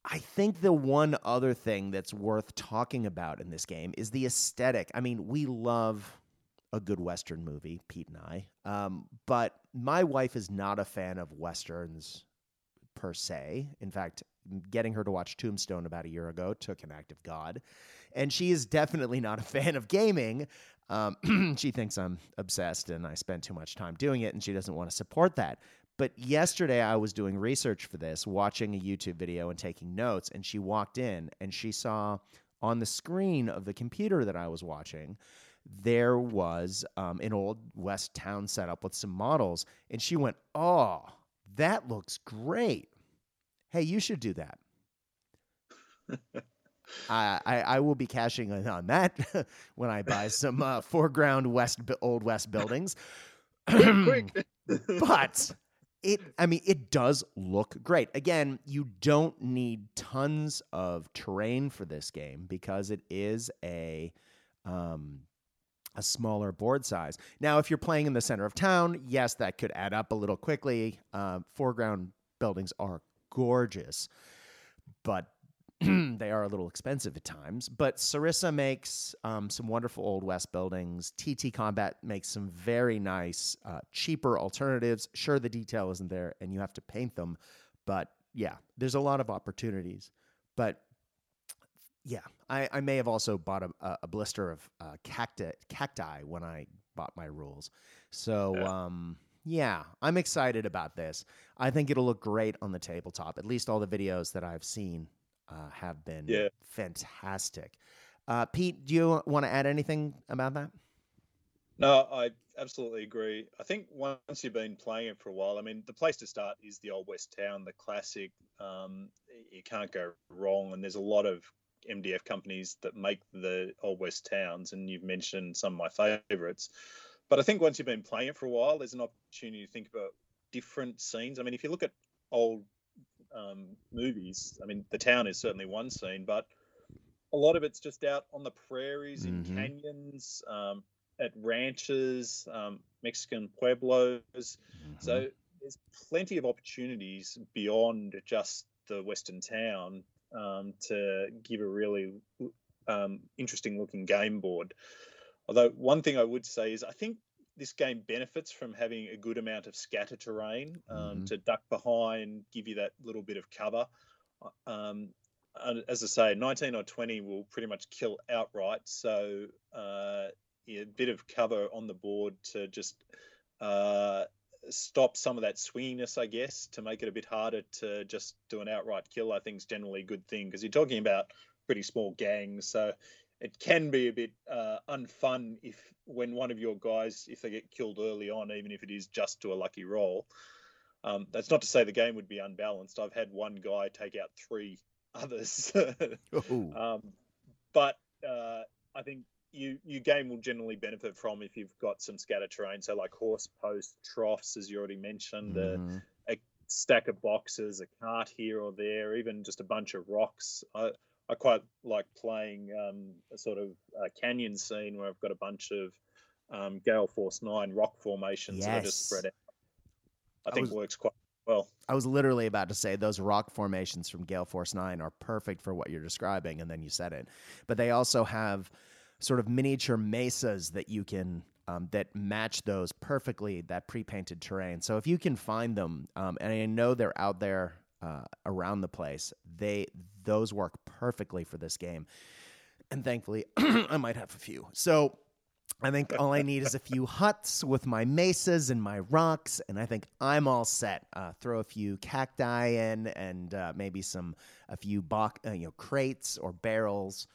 I think the one other thing that's worth talking about in this game is the aesthetic. I mean, we love a good Western movie, Pete and I, um, but my wife is not a fan of Westerns per se. In fact, getting her to watch Tombstone about a year ago took an act of God. And she is definitely not a fan of gaming. Um, she thinks I'm obsessed and I spend too much time doing it, and she doesn't want to support that. But yesterday I was doing research for this, watching a YouTube video and taking notes, and she walked in and she saw on the screen of the computer that I was watching, there was um, an old West town setup with some models, and she went, "Oh, that looks great! Hey, you should do that." I, I, I will be cashing in on that when I buy some uh, 4Ground West old West buildings. quick, quick. but it i mean it does look great. Again you don't need tons of terrain for this game because it is a um, a smaller board size. Now if you're playing in the center of town yes that could add up a little quickly. Uh, 4Ground buildings are gorgeous but they are a little expensive at times, but Sarissa makes um, some wonderful Old West buildings. TT Combat makes some very nice, uh, cheaper alternatives. Sure, the detail isn't there and you have to paint them, but yeah, there's a lot of opportunities. But yeah, I, I may have also bought a, a blister of uh, cacti, cacti when I bought my rules. So, yeah. um, yeah, I'm excited about this. I think it'll look great on the tabletop. At least all the videos that I've seen uh, have been yeah. fantastic. Uh, Pete, do you want to add anything about that? No, I absolutely agree. I think once you've been playing it for a while, I mean, the place to start is the Old West Town, the classic. Um, you can't go wrong, and there's a lot of MDF companies that make the Old West Towns, and you've mentioned some of my favourites. But I think once you've been playing it for a while, there's an opportunity to think about different scenes. I mean, if you look at old um, movies. I mean, the town is certainly one scene, but a lot of it's just out on the prairies, in mm-hmm. canyons, um, at ranches, um, Mexican pueblos. Mm-hmm. So there's plenty of opportunities beyond just the western town um, to give a really um, interesting looking game board. Although one thing I would say is I think this game benefits from having a good amount of scatter terrain um, mm-hmm. to duck behind, give you that little bit of cover. Uh, um, as I say, 19 or 20 will pretty much kill outright. So uh, yeah, a bit of cover on the board to just uh, stop some of that swinginess, I guess, to make it a bit harder to just do an outright kill. I think is generally a good thing because you're talking about pretty small gangs, so it can be a bit uh, unfun if when one of your guys, if they get killed early on, even if it is just to a lucky roll. Um, that's not to say the game would be unbalanced. I've had one guy take out three others, um, but uh, I think you your game will generally benefit from if you've got some scatter terrain. So like horse post troughs, as you already mentioned, mm-hmm. a, a, stack of boxes, a cart here or there, even just a bunch of rocks. I, I quite like playing um, a sort of a canyon scene where I've got a bunch of um, Gale Force Nine rock formations yes. that are just spread out. I, I think was, works quite well. I was literally about to say those rock formations from Gale Force Nine are perfect for what you're describing, and then you said it. But they also have sort of miniature mesas that you can um, that match those perfectly that pre-painted terrain. So if you can find them, um, and I know they're out there uh, around the place, they those work perfectly for this game. And thankfully, I might have a few. So I think all I need is a few huts with my mesas and my rocks, and I think I'm all set. Uh, throw a few cacti in, and uh, maybe some a few bo- uh, you know crates or barrels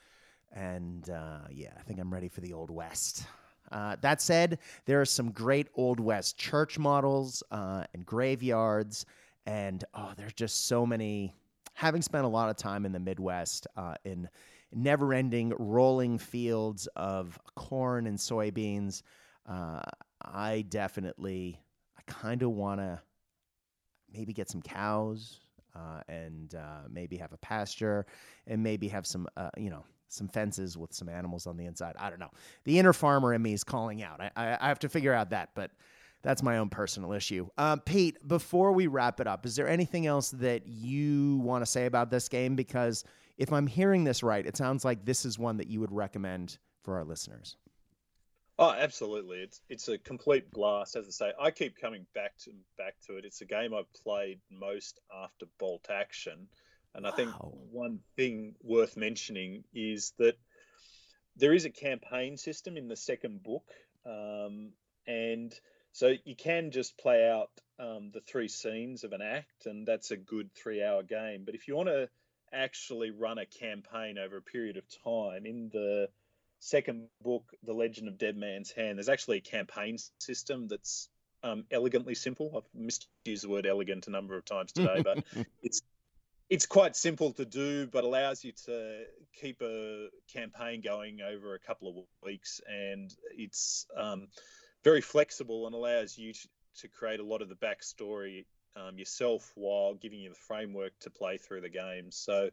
and uh, yeah, I think I'm ready for the Old West. Uh, that said, there are some great Old West church models uh, and graveyards, and oh, there's just so many. Having spent a lot of time in the Midwest uh, in never ending rolling fields of corn and soybeans, uh, I definitely, I kind of want to maybe get some cows uh, and maybe have a pasture and maybe have some, you know, some fences with some animals on the inside. I don't know. The inner farmer in me is calling out. I, I, I have to figure out that, but that's my own personal issue. Um, Pete, before we wrap it up, is there anything else that you want to say about this game? Because if I'm hearing this right, it sounds like this is one that you would recommend for our listeners. Oh, absolutely! It's it's a complete blast. As I say, I keep coming back to back to it. It's a game I've played most after Bolt Action. And I think one thing worth mentioning is that there is a campaign system in the second book. Um, and so you can just play out um, the three scenes of an act, and that's a good three hour game. But if you want to actually run a campaign over a period of time, in the second book, The Legend of Dead Man's Hand, there's actually a campaign system that's um, elegantly simple. I've misused the word elegant a number of times today, but it's it's quite simple to do, but allows you to keep a campaign going over a couple of weeks, and it's um, very flexible and allows you to, to, create a lot of the backstory um, yourself while giving you the framework to play through the game. So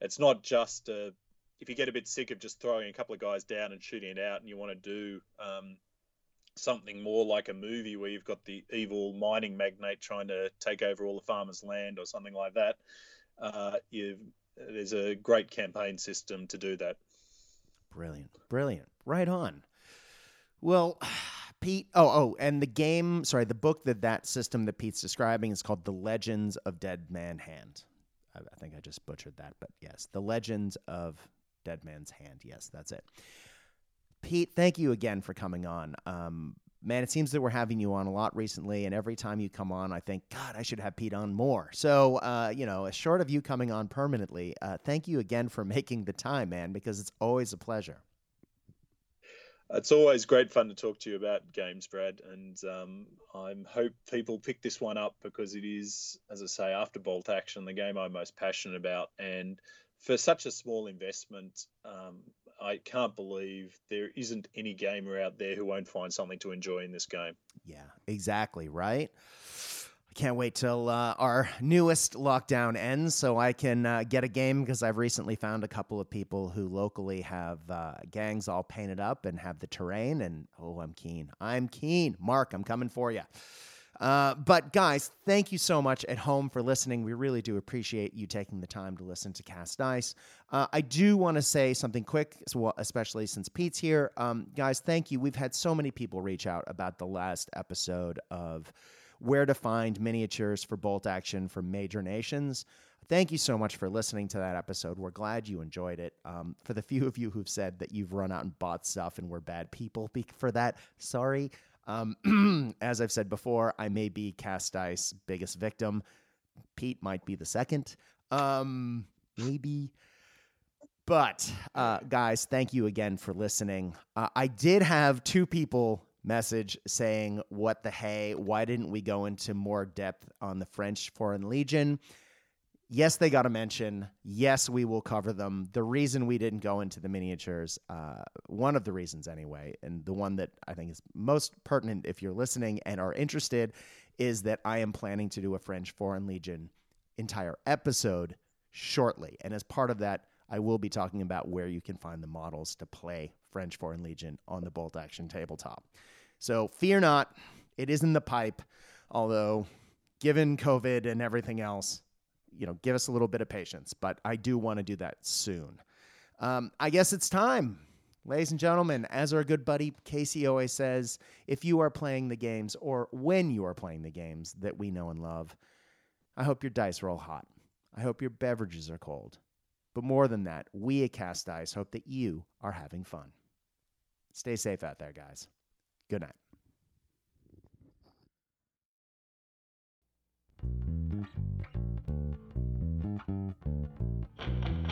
it's not just a, if you get a bit sick of just throwing a couple of guys down and shooting it out, and you want to do um, something more like a movie where you've got the evil mining magnate trying to take over all the farmers' land or something like that uh, there's a great campaign system to do that. Brilliant, brilliant, right on. Well, Pete. Oh, oh, and the game. Sorry, the book that that system that Pete's describing is called "The Legends of Dead Man Hand." I, I think I just butchered that, but yes, "The Legends of Dead Man's Hand." Yes, that's it. Pete, thank you again for coming on. Um, man, it seems that we're having you on a lot recently, and every time you come on, I think, God, I should have Pete on more. So, uh, you know, short of you coming on permanently, uh, thank you again for making the time, man, because it's always a pleasure. It's always great fun to talk to you about games, Brad, and um, I hope people pick this one up because it is, as I say, after Bolt Action, the game I'm most passionate about, and for such a small investment, um, I can't believe there isn't any gamer out there who won't find something to enjoy in this game. Yeah, exactly, right? Can't wait till uh, our newest lockdown ends so I can uh, get a game because I've recently found a couple of people who locally have uh, gangs all painted up and have the terrain. And oh, I'm keen. I'm keen. Mark, I'm coming for you. Uh, but guys, thank you so much at home for listening. We really do appreciate you taking the time to listen to Cast Dice. Uh, I do want to say something quick, especially since Pete's here. Um, guys, thank you. We've had so many people reach out about the last episode of where to find miniatures for bolt action from major nations. Thank you so much for listening to that episode. We're glad you enjoyed it. Um, for the few of you who've said that you've run out and bought stuff and we're bad people for that, sorry. Um, as I've said before, I may be Cast Dice biggest victim. Pete might be the second. Um, maybe. But uh, guys, thank you again for listening. Uh, I did have two people message saying, "What the hey? Why didn't we go into more depth on the French Foreign Legion?" Yes, they got a mention. Yes, we will cover them. The reason we didn't go into the miniatures, uh, one of the reasons anyway, and the one that I think is most pertinent if you're listening and are interested, is that I am planning to do a French Foreign Legion entire episode shortly. And as part of that, I will be talking about where you can find the models to play French Foreign Legion on the Bolt Action tabletop. So fear not, it is in the pipe, although given COVID and everything else, you know, give us a little bit of patience, but I do want to do that soon. Um, I guess it's time. Ladies and gentlemen, as our good buddy Casey always says, if you are playing the games or when you are playing the games that we know and love, I hope your dice roll hot. I hope your beverages are cold. But more than that, we at Cast Dice hope that you are having fun. Stay safe out there, guys. Good night. Another